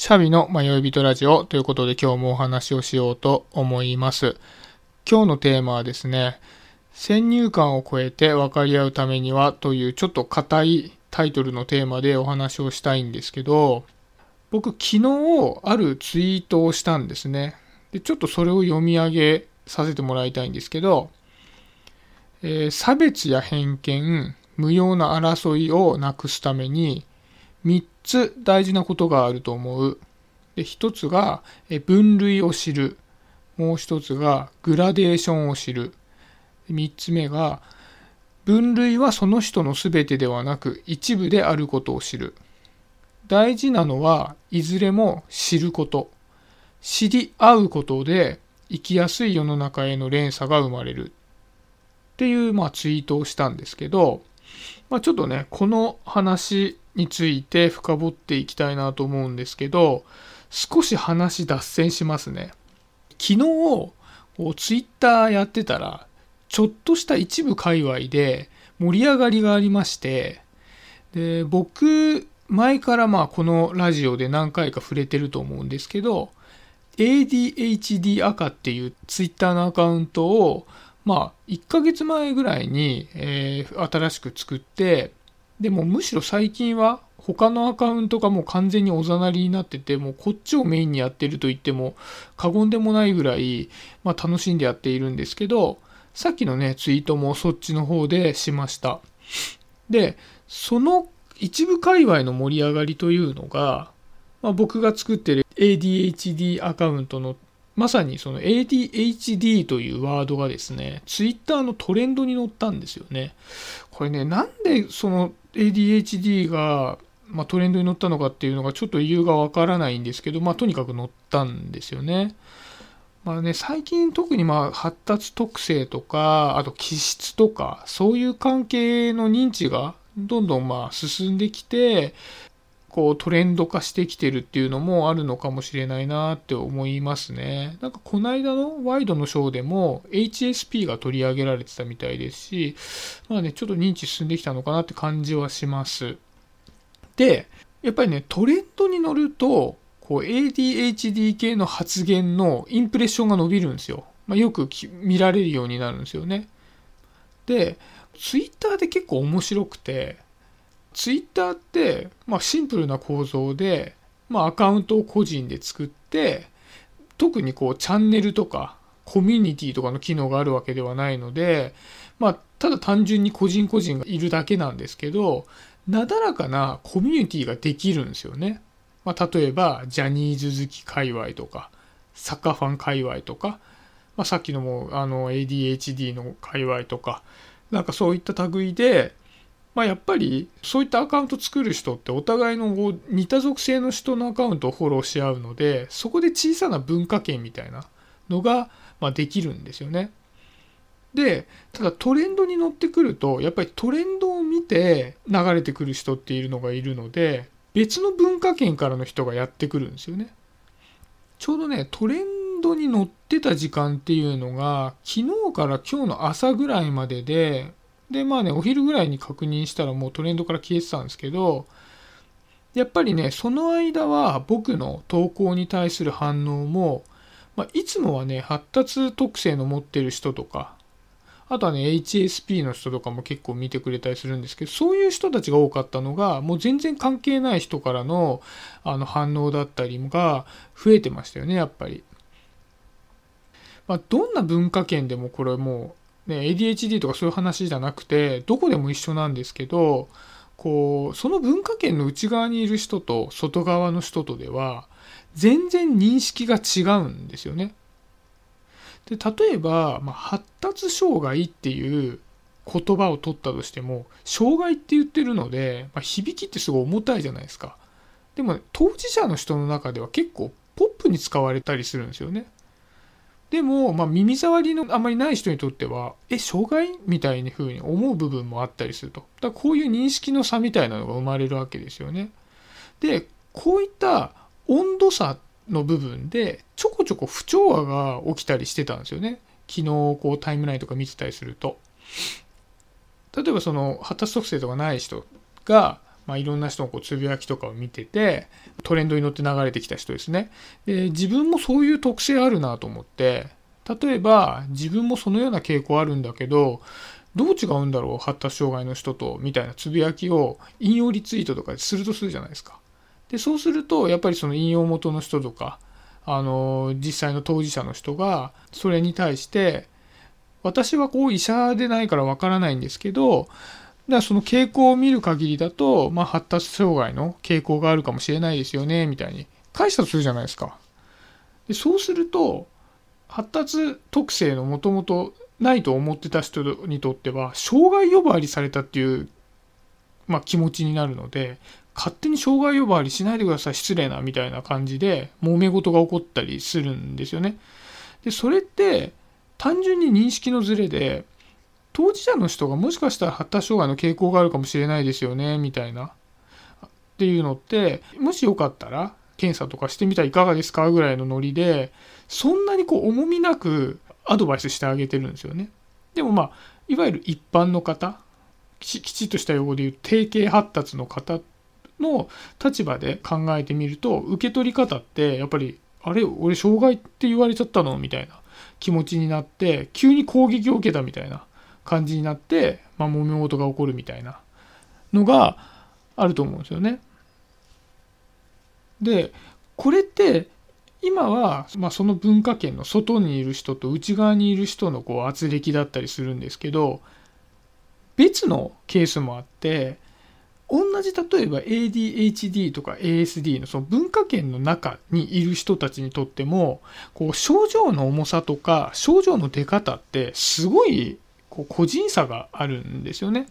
シャビの迷い人ラジオということで今日もお話をしようと思います。今日のテーマはですね、先入観を超えて分かり合うためにはというちょっと硬いタイトルのテーマでお話をしたいんですけど、僕昨日あるツイートをしたんですね。でちょっとそれを読み上げさせてもらいたいんですけど、えー、差別や偏見、無用な争いをなくすために3つ大事なことがあると思う。で1つが分類を知る。もう1つがグラデーションを知る。3つ目が分類はその人の全てではなく一部であることを知る。大事なのはいずれも知ること。知り合うことで生きやすい世の中への連鎖が生まれる。っていう、まあ、ツイートをしたんですけど、まあ、ちょっとね、この話について深掘っていきたいなと思うんですけど、少し話脱線しますね。昨日、ツイッターやってたら、ちょっとした一部界隈で盛り上がりがありまして、で、僕、前からまあこのラジオで何回か触れてると思うんですけど、ADHD 赤っていうツイッターのアカウントを、まあ、1ヶ月前ぐらいに、えー、新しく作って、でもむしろ最近は他のアカウントがもう完全におざなりになってて、もうこっちをメインにやってると言っても過言でもないぐらい、まあ、楽しんでやっているんですけど、さっきのね、ツイートもそっちの方でしました。で、その一部界隈の盛り上がりというのが、まあ、僕が作ってる ADHD アカウントのまさにその ADHD というワードがですね、ツイッターのトレンドに載ったんですよね。これね、なんでその ADHD が、まあ、トレンドに乗ったのかっていうのがちょっと理由がわからないんですけど、まあ、とにかく乗ったんですよね。まあね、最近特にまあ発達特性とか、あと気質とか、そういう関係の認知がどんどんまあ進んできて、こうトレンド化してきてるっていうのもあるのかもしれないなって思いますね。なんかこの間のワイドのショーでも HSP が取り上げられてたみたいですし、まあね、ちょっと認知進んできたのかなって感じはします。で、やっぱりね、トレンドに乗ると、こう ADHD 系の発言のインプレッションが伸びるんですよ。まあ、よく見られるようになるんですよね。で、Twitter で結構面白くて、ツイッターって、まあ、シンプルな構造で、まあ、アカウントを個人で作って、特にこう、チャンネルとか、コミュニティとかの機能があるわけではないので、まあ、ただ単純に個人個人がいるだけなんですけど、なだらかなコミュニティができるんですよね。まあ、例えば、ジャニーズ好き界隈とか、サッカーファン界隈とか、まあ、さっきのもあの ADHD の界隈とか、なんかそういった類で、まあ、やっぱりそういったアカウント作る人ってお互いの似た属性の人のアカウントをフォローし合うのでそこで小さな文化圏みたいなのが、まできるんですよね。でただトレンドに乗ってくるとやっぱりトレンドを見て流れてくる人っていうのがいるので別の文化圏からの人がやってくるんですよね。ちょうどねトレンドに乗ってた時間っていうのが昨日から今日の朝ぐらいまででで、まあね、お昼ぐらいに確認したらもうトレンドから消えてたんですけど、やっぱりね、その間は僕の投稿に対する反応も、まあ、いつもはね、発達特性の持ってる人とか、あとはね、HSP の人とかも結構見てくれたりするんですけど、そういう人たちが多かったのが、もう全然関係ない人からのあの反応だったりが増えてましたよね、やっぱり。まあ、どんな文化圏でもこれもね、ADHD とかそういう話じゃなくてどこでも一緒なんですけどこうその文化圏の内側にいる人と外側の人とでは全然認識が違うんですよね。で例えば、まあ、発達障害っていう言葉を取ったとしても障害って言ってるので、まあ、響きってすごい重たいじゃないですか。でも、当事者の人の中では結構ポップに使われたりするんですよね。でも、まあ、耳障りのあまりない人にとっては、え、障害みたいに風に思う部分もあったりすると。だこういう認識の差みたいなのが生まれるわけですよね。で、こういった温度差の部分で、ちょこちょこ不調和が起きたりしてたんですよね。昨日、こう、タイムラインとか見てたりすると。例えば、その、発達特性とかない人が、まあ、いろんな人のこうつぶやきとかを見ててトレンドに乗って流れてきた人ですね。で自分もそういう特性あるなと思って例えば自分もそのような傾向あるんだけどどう違うんだろう発達障害の人とみたいなつぶやきを引用リツイートとかするとするじゃないですか。でそうするとやっぱりその引用元の人とかあの実際の当事者の人がそれに対して私はこう医者でないからわからないんですけどだからその傾向を見る限りだと、まあ、発達障害の傾向があるかもしれないですよねみたいに返したとするじゃないですか。でそうすると発達特性のもともとないと思ってた人にとっては障害呼ばわりされたっていう、まあ、気持ちになるので勝手に障害呼ばわりしないでください失礼なみたいな感じで揉め事が起こったりするんですよね。でそれって単純に認識のズレで当事者の人がもしかしたら発達障害の傾向があるかもしれないですよねみたいな。っていうのってもしよかったら検査とかしてみたらいかがですかぐらいのノリでそんなにこう重みなくアドバイスしてあげてるんですよね。でもまあいわゆる一般の方きちっとした用語で言う定型発達の方の立場で考えてみると受け取り方ってやっぱりあれ俺障害って言われちゃったの？みたいな気持ちになって急に攻撃を受けたみたいな。感じになって、まあ、揉め事が起こるみたいなのがあると思うんですよね。でこれって今は、まあ、その文化圏の外にいる人と内側にいる人のこう圧力だったりするんですけど別のケースもあって同じ例えば ADHD とか ASD のその文化圏の中にいる人たちにとってもこう症状の重さとか症状の出方ってすごいこう個人差があるんですよね。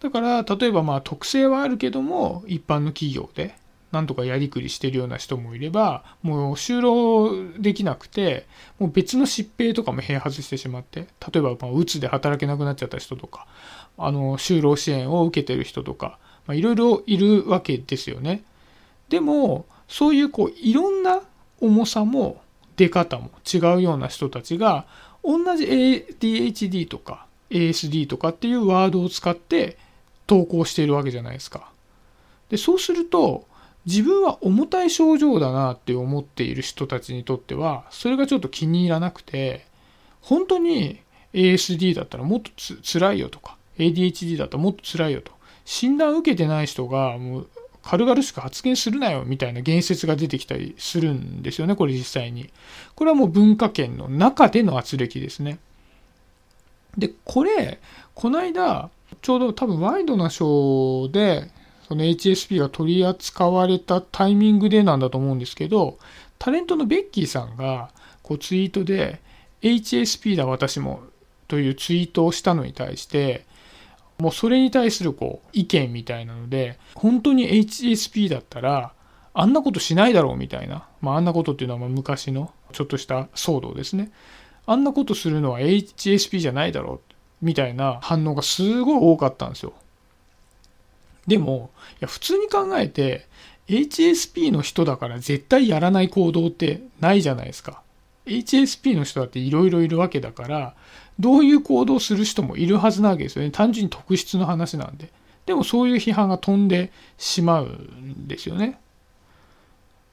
だから例えばまあ特性はあるけども一般の企業でなんとかやりくりしてるような人もいればもう就労できなくてもう別の疾病とかも併発してしまって例えばまあうつで働けなくなっちゃった人とかあの就労支援を受けてる人とかいろいろいるわけですよね。でもそういうこういろんな重さも出方も違うような人たちが同じ ADHD とか ASD とかっていうワードを使って投稿しているわけじゃないですか。でそうすると自分は重たい症状だなって思っている人たちにとってはそれがちょっと気に入らなくて本当に ASD だったらもっとつ辛いよとか ADHD だったらもっと辛いよと診断受けてない人がもう軽々しく発言するなよみたいな言説が出てきたりするんですよね、これ実際に。これはもう文化圏の中での圧力ですね。で、これ、この間、ちょうど多分ワイドなショーで、その HSP が取り扱われたタイミングでなんだと思うんですけど、タレントのベッキーさんがこうツイートで、HSP だ私もというツイートをしたのに対して、もうそれに対するこう意見みたいなので、本当に HSP だったら、あんなことしないだろうみたいな、まあ、あんなことっていうのはま昔のちょっとした騒動ですね。あんなことするのは HSP じゃないだろうみたいな反応がすごい多かったんですよ。でも、いや普通に考えて、HSP の人だから絶対やらない行動ってないじゃないですか。HSP の人だっていろいろいるわけだから、どういう行動をする人もいるはずなわけですよね。単純に特質の話なんで。でもそういう批判が飛んでしまうんですよね。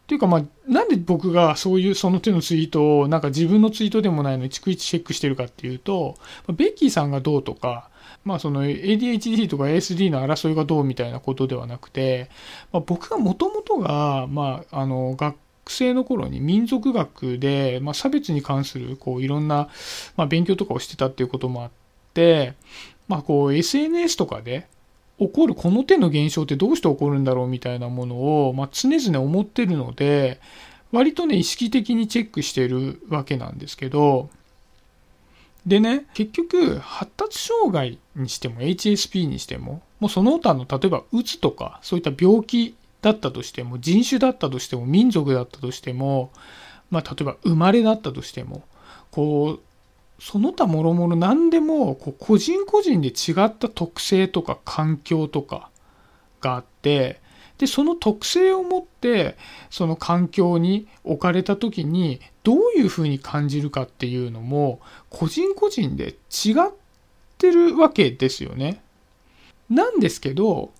っていうかまあ、なんで僕がそういうその手のツイートをなんか自分のツイートでもないのに逐一チェックしてるかっていうと、ベッキーさんがどうとか、まあその ADHD とか ASD の争いがどうみたいなことではなくて、まあ、僕がもともとが、まああの学生の頃に民族学で、まあ、差別に関するこういろんな、まあ、勉強とかをしてたっていうこともあって、まあ、こう SNS とかで起こるこの手の現象ってどうして起こるんだろうみたいなものを、まあ、常々思ってるので割とね意識的にチェックしてるわけなんですけどでね結局発達障害にしても HSP にしてももうその他の例えばうつとかそういった病気だったとしても人種だったとしても民族だったとしても、まあ、例えば生まれだったとしてもこうその他もろもろ何でもこう個人個人で違った特性とか環境とかがあってでその特性を持ってその環境に置かれた時にどういうふうに感じるかっていうのも個人個人で違ってるわけですよね。なんですけど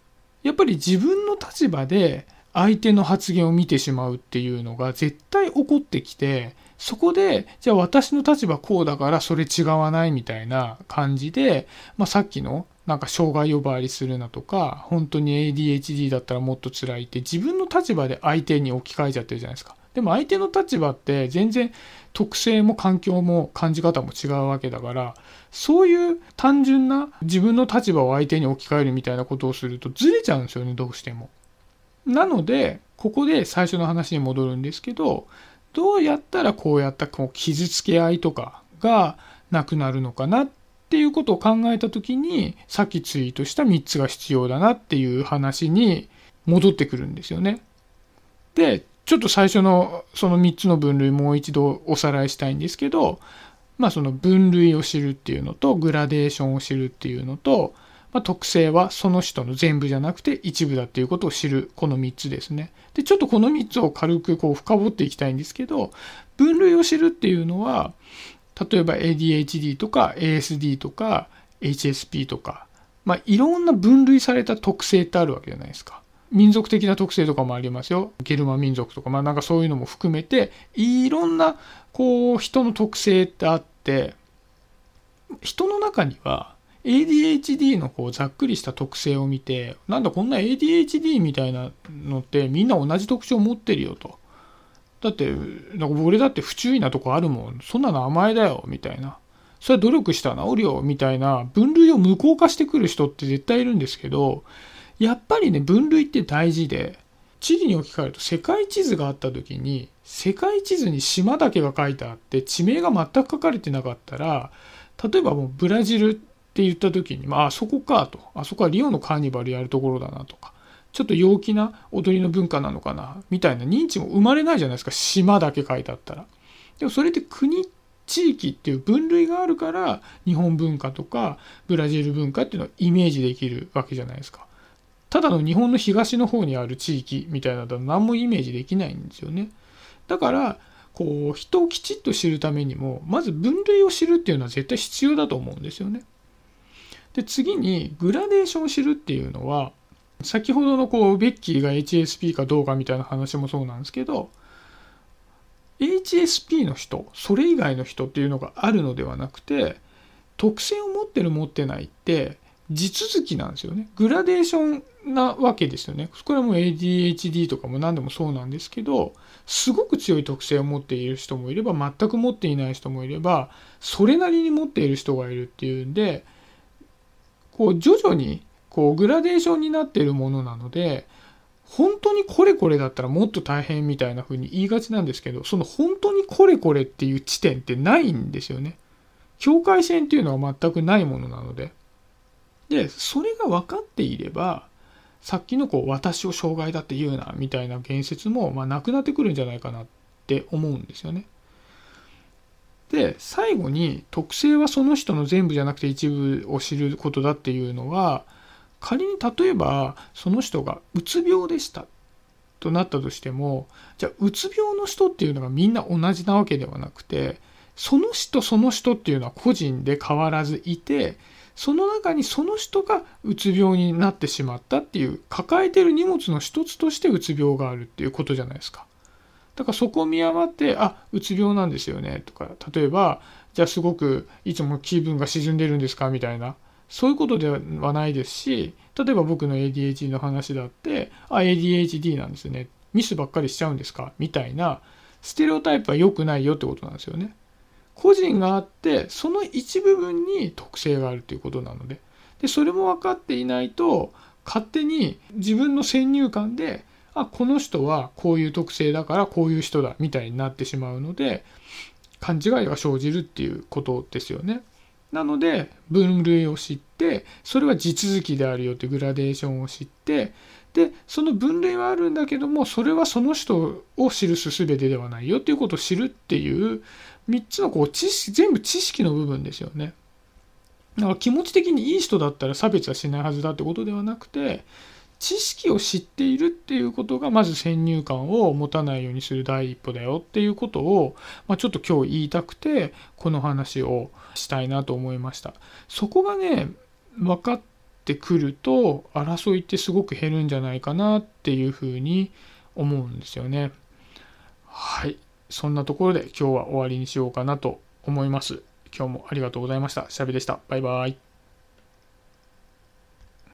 やっぱり自分の立場で相手の発言を見てしまうっていうのが絶対起こってきてそこでじゃあ私の立場こうだからそれ違わないみたいな感じで、まあ、さっきのなんか障害呼ばわりするなとか本当に ADHD だったらもっと辛いって自分の立場で相手に置き換えちゃってるじゃないですか。でも相手の立場って全然特性も環境も感じ方も違うわけだからそういう単純な自分の立場を相手に置き換えるみたいなことをするとずれちゃうんですよねどうしても。なのでここで最初の話に戻るんですけどどうやったらこうやったこう傷つけ合いとかがなくなるのかなっていうことを考えた時にさっきツイートした3つが必要だなっていう話に戻ってくるんですよね。でちょっと最初のその3つの分類もう一度おさらいしたいんですけどまあその分類を知るっていうのとグラデーションを知るっていうのとまあ、特性はその人の全部じゃなくて一部だっていうことを知るこの3つですね。でちょっとこの3つを軽くこう深掘っていきたいんですけど分類を知るっていうのは例えば ADHD とか ASD とか HSP とか、まあ、いろんな分類された特性ってあるわけじゃないですか。民族的な特性とかもありますよ。ゲルマ民族とか、まあなんかそういうのも含めて、いろんなこう人の特性ってあって、人の中には ADHD のこうざっくりした特性を見てなんだこんな ADHD みたいなのってみんな同じ特徴を持ってるよと。だってなんか俺だって不注意なとこあるもん。そんなの甘えだよみたいな。それは努力したら治るよみたいな。分類を無効化してくる人って絶対いるんですけどやっぱりね分類って大事で地理に置き換えると世界地図があった時に世界地図に島だけが書いてあって地名が全く書かれてなかったら例えばもうブラジルって言った時に、まあ、あそこかと。あそこはリオのカーニバルやるところだなとか、ちょっと陽気な踊りの文化なのかな、みたいな認知も生まれないじゃないですか。島だけ書いてあったら。でもそれって国、地域っていう分類があるから、日本文化とかブラジル文化っていうのをイメージできるわけじゃないですか。ただの日本の東の方にある地域みたいなのは何もイメージできないんですよね。だから、こう、人をきちっと知るためにも、まず分類を知るっていうのは絶対必要だと思うんですよね。で次にグラデーションを知るっていうのは先ほどのこうベッキーが HSP かどうかみたいな話もそうなんですけど HSP の人それ以外の人っていうのがあるのではなくて特性を持ってる持ってないって地続きなんですよねグラデーションなわけですよねこれはもう ADHD とかも何でもそうなんですけどすごく強い特性を持っている人もいれば全く持っていない人もいればそれなりに持っている人がいるっていうんでこう徐々にこうグラデーションになっているものなので本当にこれこれだったらもっと大変みたいな風に言いがちなんですけどその本当にこれこれっていう地点ってないんですよね。境界線っていうのは全くないものなので。でそれが分かっていればさっきのこう私を障害だって言うなみたいな言説もまあなくなってくるんじゃないかなって思うんですよね。で最後に特性はその人の全部じゃなくて一部を知ることだっていうのは仮に例えばその人がうつ病でしたとなったとしてもじゃあうつ病の人っていうのがみんな同じなわけではなくてその人その人っていうのは個人で変わらずいてその中にその人がうつ病になってしまったっていう抱えてる荷物の一つとしてうつ病があるっていうことじゃないですか。だからそこを見余って、あ、うつ病なんですよね、とか、例えば、じゃあすごくいつも気分が沈んでるんですかみたいな、そういうことではないですし、例えば僕の ADHD の話だって、あ、ADHD なんですね。ミスばっかりしちゃうんですかみたいな、ステレオタイプは良くないよってことなんですよね。個人があって、その一部分に特性があるということなので。で、それも分かっていないと、勝手に自分の先入観であこの人はこういう特性だからこういう人だみたいになってしまうので勘違いが生じるっていうことですよね。なので分類を知ってそれは地続きであるよってグラデーションを知ってでその分類はあるんだけどもそれはその人を記す全てではないよっていうことを知るっていう3つのこう知識全部知識の部分ですよね。だから気持ち的にいい人だったら差別はしないはずだってことではなくて知識を知っているっていうことがまず先入観を持たないようにする第一歩だよっていうことを、まあ、ちょっと今日言いたくてこの話をしたいなと思いました。そこがね分かっってくると争いってすごく減るんじゃないかなっていうふうに思うんですよね。はい。そんなところで今日は終わりにしようかなと思います。今日もありがとうございました。シャビでした。バイバイ。